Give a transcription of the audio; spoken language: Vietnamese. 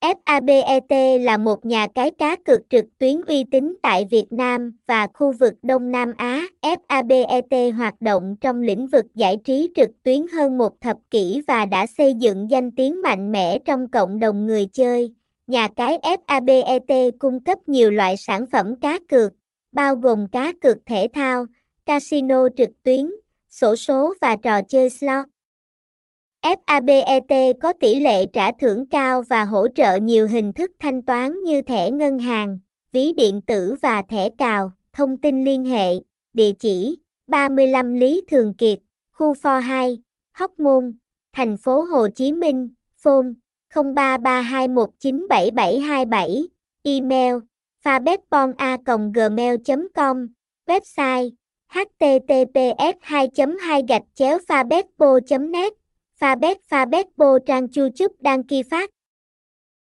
FABET là một nhà cái cá cược trực tuyến uy tín tại Việt Nam và khu vực Đông Nam Á. FABET hoạt động trong lĩnh vực giải trí trực tuyến hơn một thập kỷ và đã xây dựng danh tiếng mạnh mẽ trong cộng đồng người chơi. Nhà cái FABET cung cấp nhiều loại sản phẩm cá cược, bao gồm cá cược thể thao, casino trực tuyến, sổ số và trò chơi slot. FABET có tỷ lệ trả thưởng cao và hỗ trợ nhiều hình thức thanh toán như thẻ ngân hàng, ví điện tử và thẻ cào. Thông tin liên hệ, địa chỉ 35 Lý Thường Kiệt, khu Phò 2, Hóc Môn, thành phố Hồ Chí Minh, phone 0332197727, email fabetbona.gmail.com, website https 2 2 gạch chéo fabetbo net Fabet bo trang chu chúc đăng ki phát.